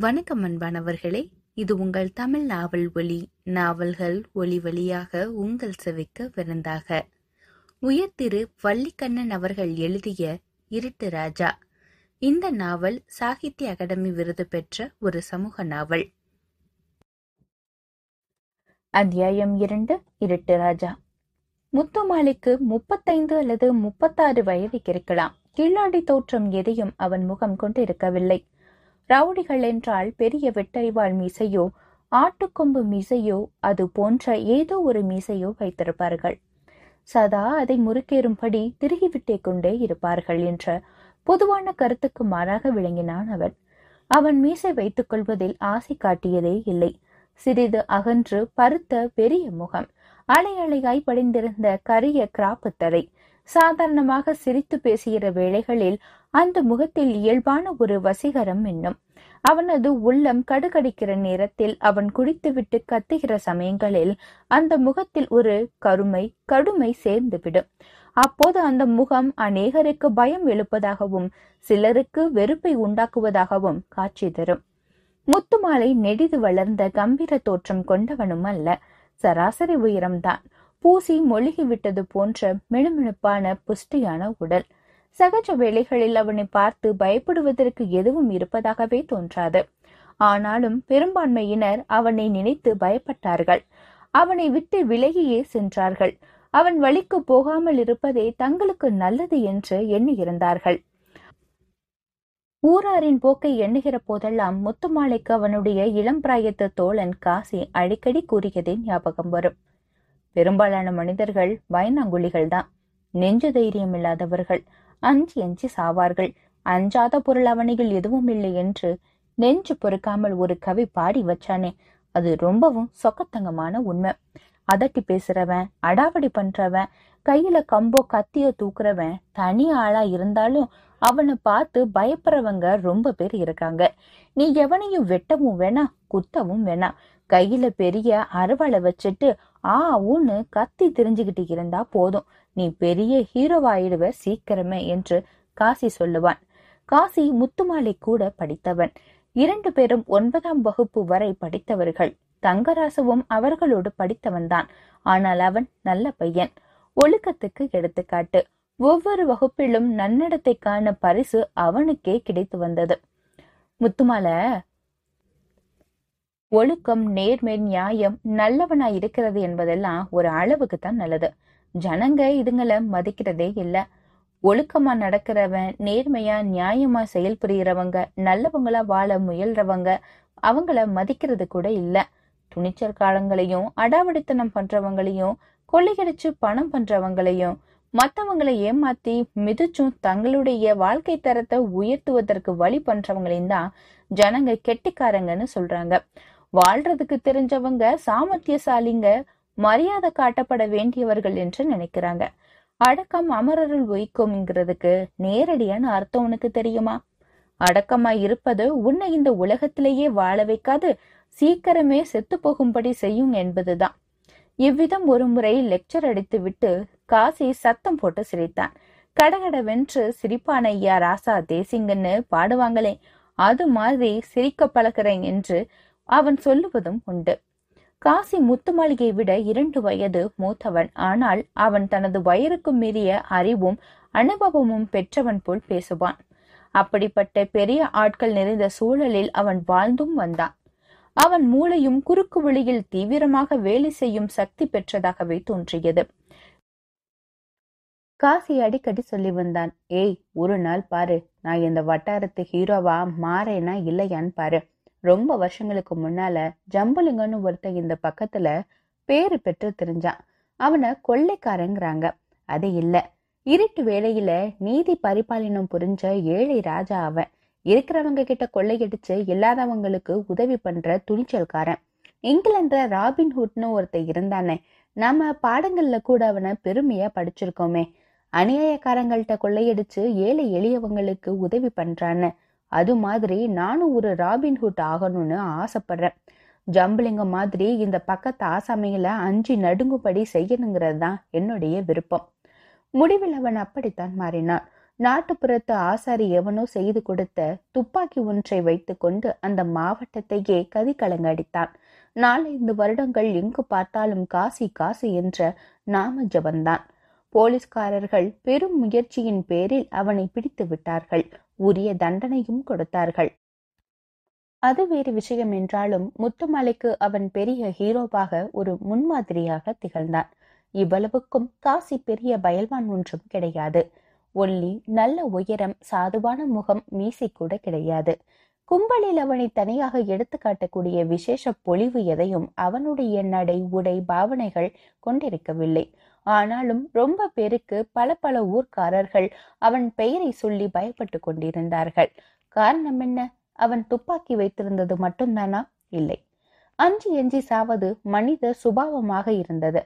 வணக்கம் அன்பானவர்களே இது உங்கள் தமிழ் நாவல் ஒளி நாவல்கள் ஒளி வழியாக உங்கள் செவிக்க விருந்தாக. உயர்திரு வள்ளிக்கண்ணன் அவர்கள் எழுதிய இருட்டு ராஜா. இந்த நாவல் சாகித்ய அகாடமி விருது பெற்ற ஒரு சமூக நாவல். அத்தியாயம் இரண்டு இருட்டு ராஜா. முத்துமாலிக்கு முப்பத்தைந்து அல்லது முப்பத்தாறு வயது இருக்கலாம். கில்லாடி தோற்றம் எதையும் அவன் முகம் கொண்டு இருக்கவில்லை ரவுடிகள் என்றால் பெரிய வெட்டறிவாள் மீசையோ ஆட்டுக்கொம்பு மீசையோ அது போன்ற ஏதோ ஒரு மீசையோ வைத்திருப்பார்கள். சதா அதை முறுக்கேறும்படி திருகிவிட்டே கொண்டே இருப்பார்கள் என்ற பொதுவான கருத்துக்கு மாறாக விளங்கினான் அவன். அவன் மீசை வைத்துக் கொள்வதில் ஆசை காட்டியதே இல்லை. சிறிது அகன்று பருத்த பெரிய முகம் அலை அலையாய் படிந்திருந்த கரிய கிராப்பு தலை சாதாரணமாக சிரித்து பேசுகிற வேளைகளில் அந்த முகத்தில் இயல்பான ஒரு வசீகரம் என்னும் அவனது உள்ளம் கடுகடிக்கிற நேரத்தில் அவன் குடித்துவிட்டு கத்துகிற சமயங்களில் அந்த முகத்தில் ஒரு கருமை கடுமை சேர்ந்துவிடும் அப்போது அந்த முகம் அநேகருக்கு பயம் எழுப்பதாகவும் சிலருக்கு வெறுப்பை உண்டாக்குவதாகவும் காட்சி தரும். முத்துமாலை நெடிது வளர்ந்த கம்பீர தோற்றம் கொண்டவனும் அல்ல. சராசரி உயரம்தான். பூசி மொழிகி விட்டது போன்ற மினுமினுப்பான புஷ்டியான உடல். சகஜ வேளைகளில் அவனை பார்த்து பயப்படுவதற்கு எதுவும் இருப்பதாகவே தோன்றாது. ஆனாலும் பெரும்பான்மையினர் அவனை நினைத்து பயப்பட்டார்கள். அவனை விட்டு விலகியே சென்றார்கள். அவன் வழிக்கு போகாமல் இருப்பதே தங்களுக்கு நல்லது என்று எண்ணியிருந்தார்கள். ஊராரின் போக்கை எண்ணுகிற போதெல்லாம் முத்துமாலைக்கு அவனுடைய இளம் பிராயத்து தோழன் காசி அடிக்கடி கூறியதே ஞாபகம் வரும். பெரும்பாலான மனிதர்கள் பயனாங்குழிகள் தான் நெஞ்சு தைரியம் இல்லாதவர்கள் அஞ்சி அஞ்சி சாவார்கள். அஞ்சாத பொருள் அவனிகள் எதுவும் இல்லை என்று நெஞ்சு பொறுக்காமல் ஒரு கவி பாடி வச்சானே அது ரொம்பவும் சொக்கத்தங்கமான உண்மை. அதட்டி பேசுறவன் அடாவடி பண்றவன் கையில கம்போ கத்திய தூக்குறவன் தனி ஆளா இருந்தாலும் அவனை பார்த்து பயப்படுறவங்க ரொம்ப பேர் இருக்காங்க. நீ எவனையும் வெட்டவும் வேணாம் குத்தவும் வேணாம். கையில பெரிய அறுவாளை வச்சுட்டு ஆ ஊன்னு கத்தி தெரிஞ்சுக்கிட்டு இருந்தா போதும். நீ பெரிய ஹீரோவாயிடுவ சீக்கிரமே என்று காசி சொல்லுவான். காசி முத்துமாலை கூட படித்தவன். இரண்டு பேரும் ஒன்பதாம் வகுப்பு வரை படித்தவர்கள். தங்கராசுவும் அவர்களோடு படித்தவன்தான். ஆனால் அவன் நல்ல பையன். ஒழுக்கத்துக்கு எடுத்துக்காட்டு. ஒவ்வொரு வகுப்பிலும் நன்னடத்தைக்கான பரிசு அவனுக்கே கிடைத்து வந்தது. முத்துமால ஒழுக்கம் நேர்மை நியாயம் நல்லவனா இருக்கிறது என்பதெல்லாம் ஒரு அளவுக்கு தான் நல்லது. ஜனங்க இதுங்களை மதிக்கிறதே இல்லை. ஒழுக்கமா நடக்கிறவன் நேர்மையா நியாயமா செயல்புரியறவங்க நல்லவங்களா வாழ முயல்றவங்க அவங்கள மதிக்கிறது கூட இல்ல. துணிச்சல் காலங்களையும் அடாவடித்தனம் பண்றவங்களையும் கொள்ளையடிச்சு பணம் பண்றவங்களையும் மத்தவங்களை ஏமாத்தி மிதிச்சும் தங்களுடைய வாழ்க்கை தரத்தை உயர்த்துவதற்கு வழி பண்றவங்களையும் தான் ஜனங்க கெட்டிக்காரங்கன்னு சொல்றாங்க. வாழ்றதுக்கு தெரிஞ்சவங்க சாமர்த்தியசாலிங்க மரியாதை காட்டப்பட வேண்டியவர்கள் என்று நினைக்கிறாங்க. அடக்கம் அமரருள் ஒய்க்கும்ங்கிறதுக்கு நேரடியான அர்த்தம் உனக்கு தெரியுமா? அடக்கமா இருப்பது உன்னை இந்த உலகத்திலேயே வாழ வைக்காது சீக்கிரமே செத்து போகும்படி செய்யும் என்பதுதான். இவ்விதம் ஒரு முறை லெக்சர் அடித்து விட்டு காசி சத்தம் போட்டு சிரித்தான். கடகடவென்று சிரிப்பான ஐயா ராசா தேசிங்கன்னு பாடுவாங்களே அது மாதிரி சிரிக்க பழகிறேன் என்று அவன் சொல்லுவதும் உண்டு. காசி முத்துமாளிகை விட இரண்டு வயது மூத்தவன். ஆனால் அவன் தனது வயருக்கு மீறிய அறிவும் அனுபவமும் பெற்றவன் போல் பேசுவான். அப்படிப்பட்ட பெரிய ஆட்கள் நிறைந்த சூழலில் அவன் வாழ்ந்தும் வந்தான். அவன் மூளையும் குறுக்கு வழியில் தீவிரமாக வேலை செய்யும் சக்தி பெற்றதாகவே தோன்றியது. காசி அடிக்கடி சொல்லி வந்தான் ஏய் ஒரு நாள் பாரு நான் இந்த வட்டாரத்து ஹீரோவா மாறேனா இல்லையான்னு பாரு. ரொம்ப வருஷங்களுக்கு முன்னால ஜம்புலிங்கன்னு ஒருத்தன் இந்த பக்கத்துல பேரு பெற்று தெரிஞ்சான். அவனை கொள்ளைக்காரங்கிறாங்க. அது இல்ல. இருட்டு வேளையில நீதி பரிபாலனம் புரிஞ்ச ஏழை ராஜா அவன். இருக்கிறவங்க கிட்ட கொள்ளையடிச்சு இல்லாதவங்களுக்கு உதவி பண்ற துணிச்சல்காரன். இங்கிலாந்துல ராபின்ஹுட்னு ஒருத்தன் இருந்தானே. நம்ம பாடங்கள்ல கூட அவனை பெருமையா படிச்சிருக்கோமே. அநியாயக்காரங்கள்ட்ட கொள்ளையடிச்சு ஏழை எளியவங்களுக்கு உதவி பண்றான்னு. அது மாதிரி நானும் ஒரு ராபின்ஹுட் ஆகணும்னு ஆசைப்படுறேன். ஜம்புலிங்க மாதிரி இந்த பக்கத்து ஆசாமிகளை அஞ்சு நடுங்குபடி செய்யணுங்கிறது தான் என்னுடைய விருப்பம். முடிவில் அவன் அப்படித்தான் மாறினான். நாட்டுப்புறத்து ஆசாரி எவனோ செய்து கொடுத்த துப்பாக்கி ஒன்றை வைத்துக்கொண்டு அந்த மாவட்டத்தையே கதிகலங்கடித்தான் நாலைந்து வருடங்கள் எங்கு பார்த்தாலும் காசி காசி என்ற நாம ஜபந்தான் போலீஸ்காரர்கள் பெரும் முயற்சியின் பேரில் அவனை பிடித்து விட்டார்கள். உரிய தண்டனையும் கொடுத்தார்கள். அது வேறு விஷயம் என்றாலும் முத்துமலைக்கு அவன் பெரிய ஹீரோவாக ஒரு முன்மாதிரியாக திகழ்ந்தான். இவ்வளவுக்கும் காசி பெரிய பயல்வான் ஒன்றும் கிடையாது. ஒல்லி நல்ல உயரம் சாதுவான முகம் மீசி கூட கிடையாது. கும்பலில் அவனை தனியாக எடுத்து காட்டக்கூடிய விசேஷ பொலிவு எதையும் அவனுடைய நடை உடை பாவனைகள் கொண்டிருக்கவில்லை. ஆனாலும் ரொம்ப பேருக்கு பல பல ஊர்க்காரர்கள் அவன் பெயரை சொல்லி பயப்பட்டு கொண்டிருந்தார்கள். காரணம் என்ன? அவன் துப்பாக்கி வைத்திருந்தது மட்டும்தானா? இல்லை. அஞ்சு எஞ்சி சாவது மனித சுபாவமாக இருந்தது.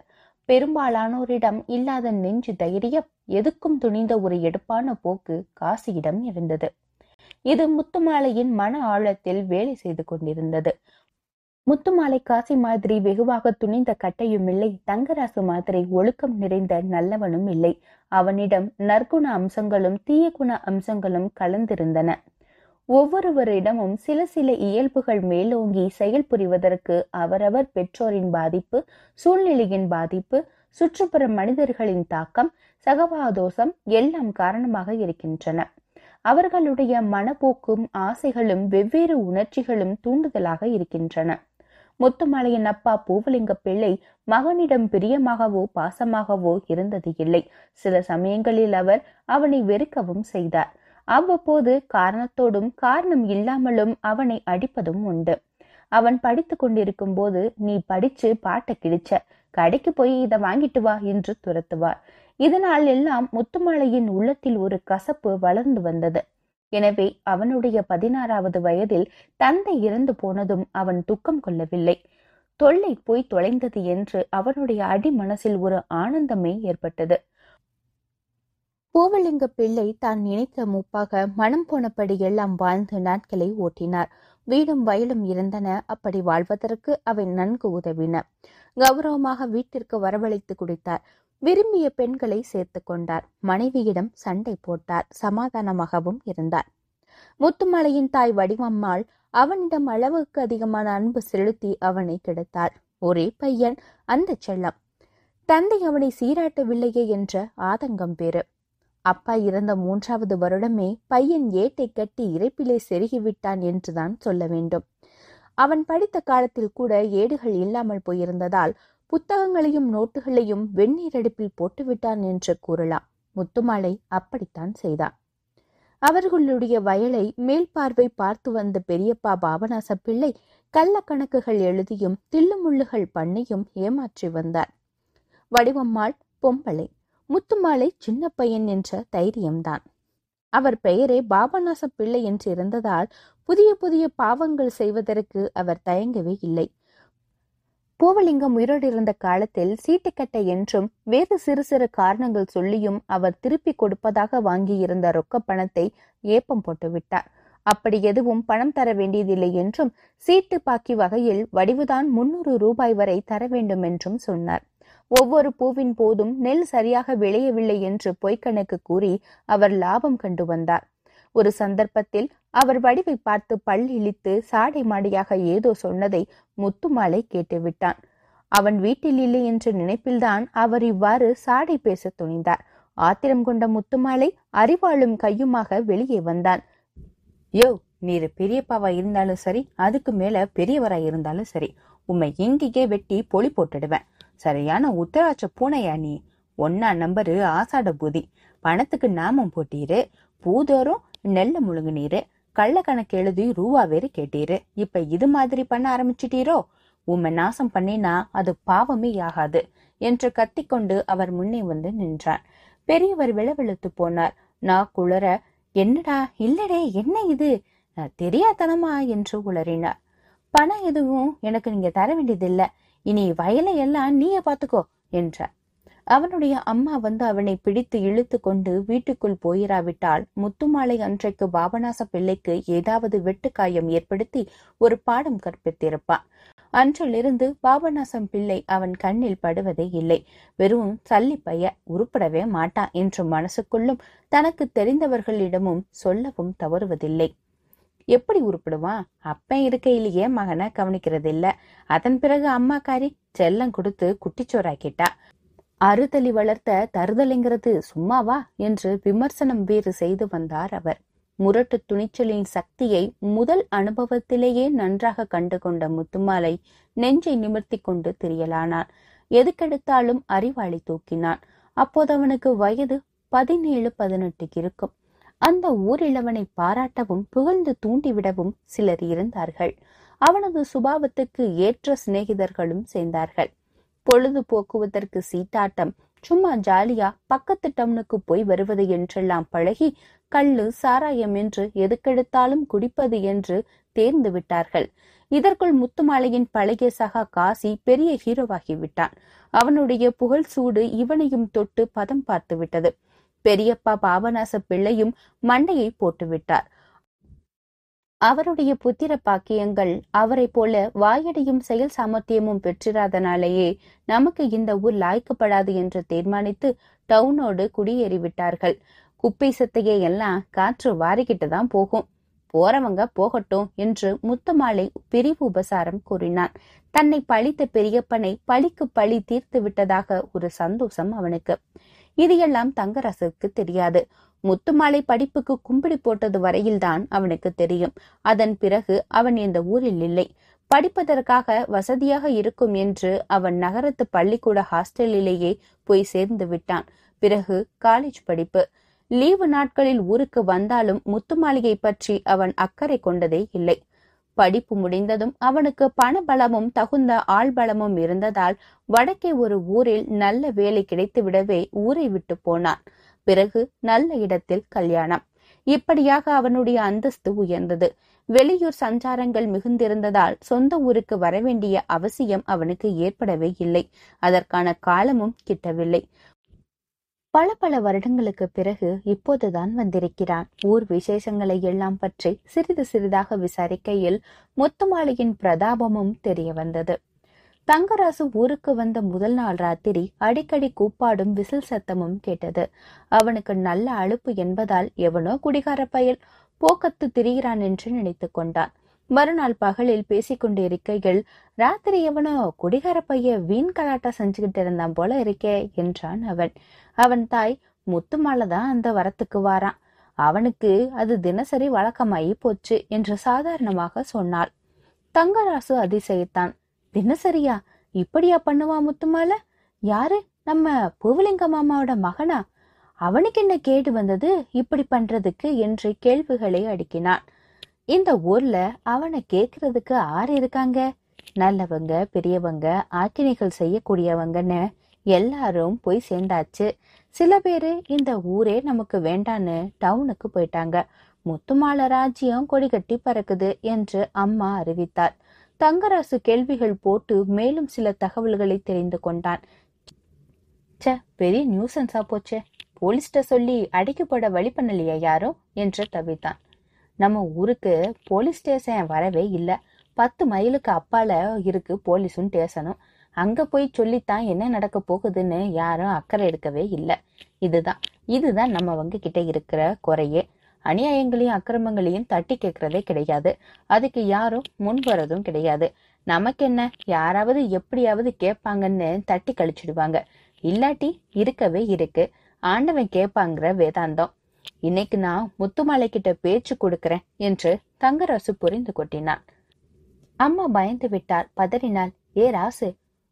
பெரும்பாலானோரிடம் இல்லாத நெஞ்சு தைரியம் எதுக்கும் துணிந்த ஒரு எடுப்பான போக்கு காசியிடம் இருந்தது. இது முத்துமாலையின் மன ஆழத்தில் வேலை செய்து கொண்டிருந்தது. முத்துமாலை காசி மாதிரி வெகுவாக துணிந்த கட்டையும் இல்லை. தங்கராசு மாதிரி ஒழுக்கம் நிறைந்த நல்லவனும் இல்லை. அவனிடம் நற்குண அம்சங்களும் தீய குண அம்சங்களும் கலந்திருந்தன. ஒவ்வொருவரிடமும் சில சில இயல்புகள் மேலோங்கி செயல்புரிவதற்கு அவரவர் பெற்றோரின் பாதிப்பு சூழ்நிலையின் பாதிப்பு சுற்றுப்புற மனிதர்களின் தாக்கம் சகவாதோஷம் எல்லாம் காரணமாக இருக்கின்றன. அவர்களுடைய மனப்போக்கும் ஆசைகளும் வெவ்வேறு உணர்ச்சிகளும் தூண்டுதலாக இருக்கின்றன. முத்துமலையின் அப்பா பூவலிங்க பிள்ளை மகனிடம் பிரியமாகவோ பாசமாகவோ இருந்தது இல்லை. சில சமயங்களில் அவர் அவனை வெறுக்கவும் செய்தார். அவ்வப்போது காரணத்தோடும் காரணம் இல்லாமலும் அவனை அடிப்பதும் உண்டு. அவன் படித்து கொண்டிருக்கும் போது நீ படிச்சு பாட்டை கிழிச்ச. கடைக்கு போய் இதை வாங்கிட்டு வா என்று துரத்துவார். இதனால் எல்லாம் முத்துமலையின் உள்ளத்தில் ஒரு கசப்பு வளர்ந்து வந்தது. எனவே அவனுடைய பதினாறாவது வயதில் தந்தை இறந்து போனதும் அவன் துக்கம் கொள்ளவில்லை. தொல்லை போய் தொலைந்தது என்று அவனுடைய அடி மனசில் ஒரு ஆனந்தமே ஏற்பட்டது. பூவலிங்க பிள்ளை தான் நினைத்த மூப்பாக மனம் போனபடி எல்லாம் வாழ்ந்து நாட்களை ஓட்டினார். வீடும் வயலும் இருந்தன. அப்படி வாழ்வதற்கு அவை நன்கு உதவின கௌரவமாக வீட்டிற்கு வரவழைத்து குடித்தார். விரும்பிய பெண்களை சேர்த்து கொண்டார். மனைவியிடம் சண்டை போட்டார். சமாதானமாகவும் இருந்தார். முத்துமலையின் தாய் வடிவம்மாள் அவனிடம் அளவுக்கு அதிகமான அன்பு செலுத்தி அவனை கெடுத்தாள். ஒரே பையன். அந்த செல்லம். தந்தை அவனை சீராட்டவில்லையே என்ற ஆதங்கம் பேரு அப்பா இறந்த மூன்றாவது வருடமே பையன் ஏட்டை கட்டி இறைப்பிலே செருகிவிட்டான் என்றுதான் சொல்ல வேண்டும். அவன் படித்த காலத்தில் கூட ஏடுகள் இல்லாமல் போயிருந்ததால் புத்தகங்களையும் நோட்டுகளையும் வெந்நீர் அடுப்பில் போட்டுவிட்டான் என்று கூறலாம். முத்துமாலை அப்படித்தான் செய்தான். அவர்களுடைய வயலை மேல் பார்வை பார்த்து வந்த பெரியப்பா பாபநாச பிள்ளை கள்ள கணக்குகள் எழுதியும் தில்லுமுள்ளுகள் பண்ணியும் ஏமாற்றி வந்தார். வடிவம்மாள் பொம்பளை. முத்துமாலை சின்ன பையன் என்ற தைரியம்தான். அவர் பெயரே பாபநாச பிள்ளை என்று இருந்ததால் புதிய புதிய பாவங்கள் செய்வதற்கு அவர் தயங்கவே இல்லை. பூவலிங்கம் உயிரோடு இருந்த காலத்தில் சீட்டுக்கட்டை என்றும் வேறு சிறு சிறு காரணங்கள் சொல்லியும் அவர் திருப்பி கொடுப்பதாக வாங்கியிருந்த ரொக்க பணத்தை ஏப்பம் போட்டுவிட்டார். அப்படி எதுவும் பணம் தர வேண்டியதில்லை என்றும் சீட்டு பாக்கி வகையில் வடிவுதான் முன்னூறு ரூபாய் வரை தர வேண்டும் என்றும் சொன்னார். ஒவ்வொரு பூவின் போதும் நெல் சரியாக விளையவில்லை என்று பொய்க்கணக்கு கூறி அவர் லாபம் கண்டு வந்தார். ஒரு சந்தர்ப்பத்தில் அவர் வடிவை பார்த்து பல் இழித்து சாடை மாடியாக ஏதோ சொன்னதை முத்துமாலை கேட்டுவிட்டான். அவன் வீட்டில் இல்லை என்ற நினைப்பில்தான் அவர் இவ்வாறு சாடை பேச துணிந்தார். ஆத்திரம் கொண்ட முத்துமாலை அறிவாளும் கையுமாக வெளியே வந்தான். யோ நீர் பெரியப்பாவா இருந்தாலும் சரி அதுக்கு மேல பெரியவரா இருந்தாலும் சரி உம்மை இங்கேயே வெட்டி பொலி போட்டுடுவேன். சரியான உத்தராட்ச பூனையா நீ? ஒன்னா நம்பரு ஆசாட பூதி. பணத்துக்கு நாமம் போட்டீரு. பூதோறும் நெல்ல முழுங்குனீரு. கள்ள கணக்கு எழுதி ரூபா வேறு கேட்டீரு. இப்ப இது மாதிரி பண்ண ஆரம்பிச்சிட்டீரோ? உம்மை நாசம் பண்ணினா அது பாவமே ஆகாது என்று கத்திக்கொண்டு அவர் முன்னே வந்து நின்றார் பெரியவர் விளவெழுத்து போனார். நான் குளற என்னடா இல்லடே என்ன இது? நான் தெரியாதனமா? என்று உளறினார். பணம் எதுவும் எனக்கு நீங்க தர வேண்டியதில்லை. இனி வயலை எல்லாம் நீயே பாத்துக்கோ என்றார். அவனுடைய அம்மா வந்து அவனை பிடித்து இழுத்து கொண்டு வீட்டுக்குள் போயிராவிட்டால் முத்துமாலை அன்றைக்கு பாபநாச பிள்ளைக்கு ஏதாவது வெட்டுக்காயம் ஏற்படுத்தி ஒரு பாடம் கற்பித்திருப்பான். அன்றிலிருந்து பாபநாசம் பிள்ளை அவன் கண்ணில் படுவதே இல்லை. வெறும் சல்லி பைய உருப்படவே மாட்டான் என்று மனசுக்குள்ளும் தனக்கு தெரிந்தவர்களிடமும் சொல்லவும் தவறுவதில்லை. எப்படி உருப்பிடுவான்? அப்பன் இருக்கையிலேயே மகனை கவனிக்கிறதில்ல. அதன் பிறகு அம்மாக்காரி செல்லம் கொடுத்து குட்டிச்சோறாக்கிட்டா. அறுதலி வளர்த்த தருதலைங்கிறது சும்மாவா என்று விமர்சனம் வேறு செய்து வந்தார் அவர். முரட்டு துணிச்சலின் சக்தியை முதல் அனுபவத்திலேயே நன்றாக கண்டு கொண்ட முத்துமாலை நெஞ்சை நிமிர்த்தி கொண்டு திரியலானான் எதுக்கெடுத்தாலும் அறிவாளி தூக்கினான் அப்போது அவனுக்கு வயது பதினேழு பதினெட்டுக்கு இருக்கும். அந்த ஊரில் அவனை பாராட்டவும் புகழ்ந்து தூண்டிவிடவும் சிலர் இருந்தார்கள். அவனது சுபாவத்துக்கு ஏற்ற சிநேகிதர்களும் சேர்ந்தார்கள். பொழுது போக்குவதற்கு சீட்டாட்டம். சும்மா ஜாலியா பக்கத்து டவுனுக்கு போய் வருவது என்றெல்லாம் பழகி கள்ளு சாராயம் என்று எதுக்கெடுத்தாலும் குடிப்பது என்று தேர்ந்து விட்டார்கள். இதற்குள் முத்துமாலையின் பழகிய சகா காசி பெரிய ஹீரோவாகி விட்டான். அவனுடைய புகழ் சூடு இவனையும் தொட்டு பதம் பார்த்து விட்டது. பெரியப்பா பாபநாச பிள்ளையும் மண்டையை போட்டுவிட்டார் அவருடைய புத்திர பாக்கியங்கள் அவரை போல வாயடையும் செயல் சாமர்த்தியமும் பெற்றிராதனாலேயே நமக்கு இந்த ஊர் லாய்க்கப்படாது என்று தீர்மானித்து டவுனோடு குடியேறிவிட்டார்கள். குப்பை சத்தையே எல்லாம் காற்று வாரிக்கிட்டு தான் போகும். போறவங்க போகட்டும் என்று முத்துமாலை பிரிவு உபசாரம் கூறினான். தன்னை பழித்த பெரியப்பனை பழிக்கு பழி தீர்த்து விட்டதாக ஒரு சந்தோஷம் அவனுக்கு. இது எல்லாம் தங்கரசுக்கு தெரியாது. முத்துமாலை படிப்புக்கு கும்பிடி போட்டது வரையில்தான் அவனுக்கு தெரியும். அதன் பிறகு அவன் இந்த ஊரில் இல்லை. படிப்பதற்காக வசதியாக இருக்கும் என்று அவன் நகரத்து பள்ளிக்கூட ஹாஸ்டலிலேயே போய் சேர்ந்து விட்டான். பிறகு காலேஜ் படிப்பு. லீவு நாட்களில் ஊருக்கு வந்தாலும் முத்துமாளிகை பற்றி அவன் அக்கறை கொண்டதே இல்லை. படிப்பு முடிந்ததும் அவனுக்கு பணபலமும் தகுந்த ஆள்பலமும் இருந்ததால் வடக்கே ஒரு ஊரில் நல்ல வேலை கிடைத்து விடவே ஊரை விட்டு போனான். பிறகு நல்ல இடத்தில் கல்யாணம். இப்படியாக அவனுடைய அந்தஸ்து உயர்ந்தது. வெளியூர் சஞ்சாரங்கள் மிகுந்திருந்ததால் சொந்த ஊருக்கு வரவேண்டிய அவசியம் அவனுக்கு ஏற்படவே இல்லை. அதற்கான காலமும் கிட்டவில்லை. பல பல வருடங்களுக்கு பிறகு இப்போதுதான் வந்திருக்கிறான். ஊர் விசேஷங்களை எல்லாம் பற்றி சிறிது சிறிதாக விசாரிக்கையில் முத்துமாளியின் பிரதாபமும் தெரிய வந்தது. தங்கராசு ஊருக்கு வந்த முதல் நாள் ராத்திரி அடிக்கடி கூப்பாடும் விசில் சத்தமும் கேட்டது. அவனுக்கு நல்ல அலுப்பு என்பதால் எவனோ குடிகார பயல் போக்கத்து திரிகிறான் என்று நினைத்து கொண்டான். மறுநாள் பகலில் பேசிக்கொண்டு இருக்கையில் ராத்திரி எவனோ குடிகார பைய வீண் கலாட்டா செஞ்சுக்கிட்டு இருந்தான் போல இருக்கே என்றான் அவன். அவன் தாய் முத்துமால தான் அந்த வரத்துக்கு வாரான். அவனுக்கு அது தினசரி வழக்கமாயி போச்சு என்று சாதாரணமாக சொன்னாள். தங்கராசு அதிசயித்தான். தினசரியா? இப்படியா பண்ணுவா முத்துமால? யாரு? நம்ம பூவலிங்க மாமாவோட மகனா? அவனுக்கு என்ன கேடு வந்தது? இப்படி பண்றதுக்கு என்று கேள்விகளை அடுக்கினான். இந்த ஊர்ல அவனை கேக்குறதுக்கு ஆறு இருக்காங்க. நல்லவங்க பெரியவங்க ஆக்கினைகள் செய்யக்கூடியவங்கன்னு எல்லாரும் போய் சேர்ந்தாச்சு. சில பேரு இந்த ஊரே நமக்கு வேண்டான்னு டவுனுக்கு போயிட்டாங்க. முத்துமால ராஜ்யம் கொடி கட்டி பறக்குது என்று அம்மா அறிவித்தார். தங்கராசு கேள்விகள் போட்டு மேலும் சில தகவல்களை தெரிந்து கொண்டான். ச்சே பெரிய நியூசன்ஸா போச்சே. போலீஸ்ட சொல்லி அடைக்கப்பட வழி பண்ணலையா யாரும் என்று தவித்தான். நம்ம ஊருக்கு போலீஸ் ஸ்டேஷன் வரவே இல்லை. பத்து மைலுக்கு அப்பால இருக்கு போலீஸும் ஸ்டேஷனும். அங்க போய் சொல்லித்தான் என்ன நடக்க போகுதுன்னு யாரும் அக்கறை எடுக்கவே இல்லை. இதுதான் இதுதான் நம்ம வங்க கிட்ட இருக்கிற குறையே. அநியாயங்களையும் அக்கிரமங்களையும் தட்டி கேட்கறதே கிடையாது. அதுக்கு யாரும் முன் வரதும் கிடையாது. நமக்கு என்ன யாராவது எப்படியாவது கேட்பாங்கன்னு தட்டி கழிச்சிடுவாங்க. இல்லாட்டி இருக்கவே இருக்கு. ஆண்டவன் கேட்பாங்கிற வேதாந்தம். இன்னைக்கு நான் முத்துமாலை கிட்ட பேச்சு கொடுக்கறேன் என்று தங்கராசு புரிந்து கொட்டினான். அம்மா பயந்து விட்டாள் பதறினாள். ஏ ராசு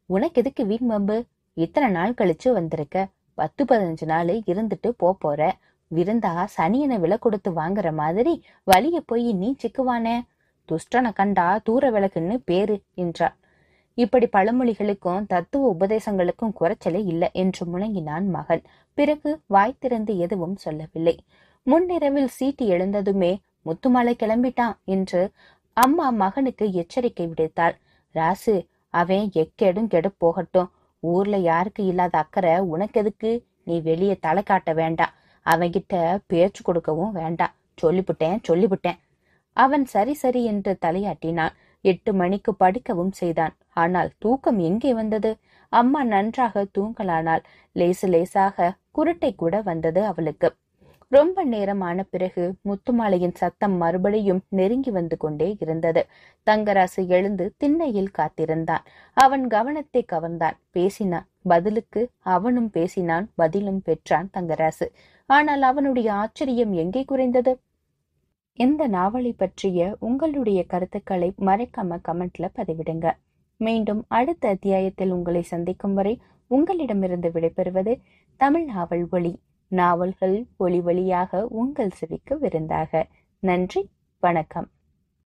உனக்கு எதுக்கு வீண் வம்பு? இத்தனை நாள் கழிச்சு வந்திருக்க. பத்து பதினஞ்சு நாள் இருந்துட்டு போற. விருந்தா சனியனை விலை கொடுத்து வாங்குற மாதிரி வலிய போய் நீ சிக்குவானே? துஷ்டனை கண்டா தூர விளக்குன்னு பேரு என்றார் இப்படி பழமொழிகளுக்கும் தத்துவ உபதேசங்களுக்கும் குறைச்சலே இல்லை என்று முழங்கினான் மகன் பிறகு வாய் திறந்து எதுவும் சொல்லவில்லை. முன்னிரவில் சீட்டு எழுந்ததுமே முத்துமலை கிளம்பிட்டான் என்று அம்மா மகனுக்கு எச்சரிக்கை விடுத்தாள். ராசு அவன் எக்கேடும் கெடு போகட்டும். ஊர்ல யாருக்கு இல்லாத அக்கறை உனக்கு எதுக்கு? நீ வெளியே தலை காட்ட வேண்டாம். அவன்கிட்ட பேச்சு கொடுக்கவும் வேண்டாம். சொல்லிவிட்டேன் சொல்லிவிட்டேன் அவன் சரி சரி என்று தலையாட்டினான். எட்டு மணிக்கு படுக்கவும் செய்தான். ஆனால் தூக்கம் எங்கே வந்தது? அம்மா நன்றாக தூங்கலானால் லேசு லேசாக குருட்டை கூட வந்தது அவளுக்கு. ரொம்ப நேரம் ஆன பிறகு முத்துமாலையின் சத்தம் மறுபடியும் நெருங்கி வந்து கொண்டே இருந்தது. தங்கராசு எழுந்து திண்ணையில் காத்திருந்தான். அவன் கவனத்தை கவர்ந்தான். பேசினான். பதிலுக்கு அவனும் பேசினான். பதிலும் பெற்றான் தங்கராசு. ஆனால் அவனுடைய ஆச்சரியம் எங்கே குறைந்தது? இந்த நாவலை பற்றிய உங்களுடைய கருத்துக்களை மறைக்காம கமெண்ட்ல பதிவிடுங்க. மீண்டும் அடுத்த அத்தியாயத்தில் உங்களை சந்திக்கும் வரை உங்களிடமிருந்து விடைபெறுவது தமிழ் நாவல் ஒளி நாவல்கள் ஒளி வழியாக உங்கள் செவிக்கு விருந்தாக. நன்றி வணக்கம்.